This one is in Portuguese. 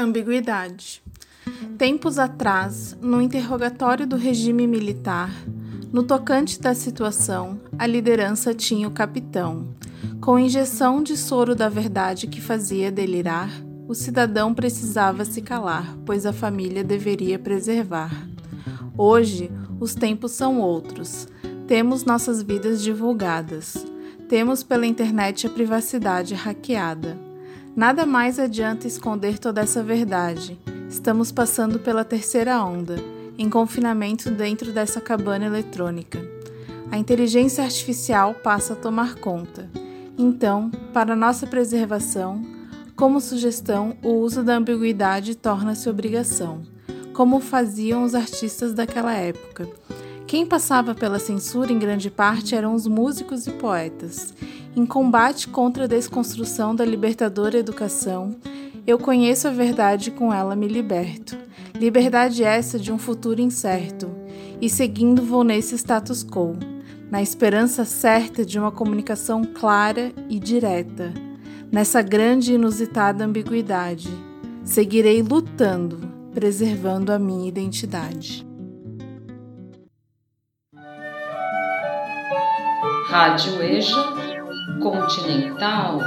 Ambiguidade. Tempos atrás, no interrogatório do regime militar, no tocante da situação, a liderança tinha o capitão. Com injeção de soro da verdade que fazia delirar, o cidadão precisava se calar, pois a família deveria preservar. Hoje, os tempos são outros. Temos nossas vidas divulgadas. Temos pela internet a privacidade hackeada. Nada mais adianta esconder toda essa verdade. Estamos passando pela terceira onda, em confinamento dentro dessa cabana eletrônica. A inteligência artificial passa a tomar conta. Então, para nossa preservação, como sugestão, o uso da ambiguidade torna-se obrigação, como faziam os artistas daquela época. Quem passava pela censura em grande parte eram os músicos e poetas, em combate contra a desconstrução da libertadora educação, eu conheço a verdade e com ela me liberto. Liberdade essa de um futuro incerto, e seguindo vou nesse status quo, na esperança certa de uma comunicação clara e direta. Nessa grande e inusitada ambiguidade, seguirei lutando, preservando a minha identidade. Rádio EJA Continental.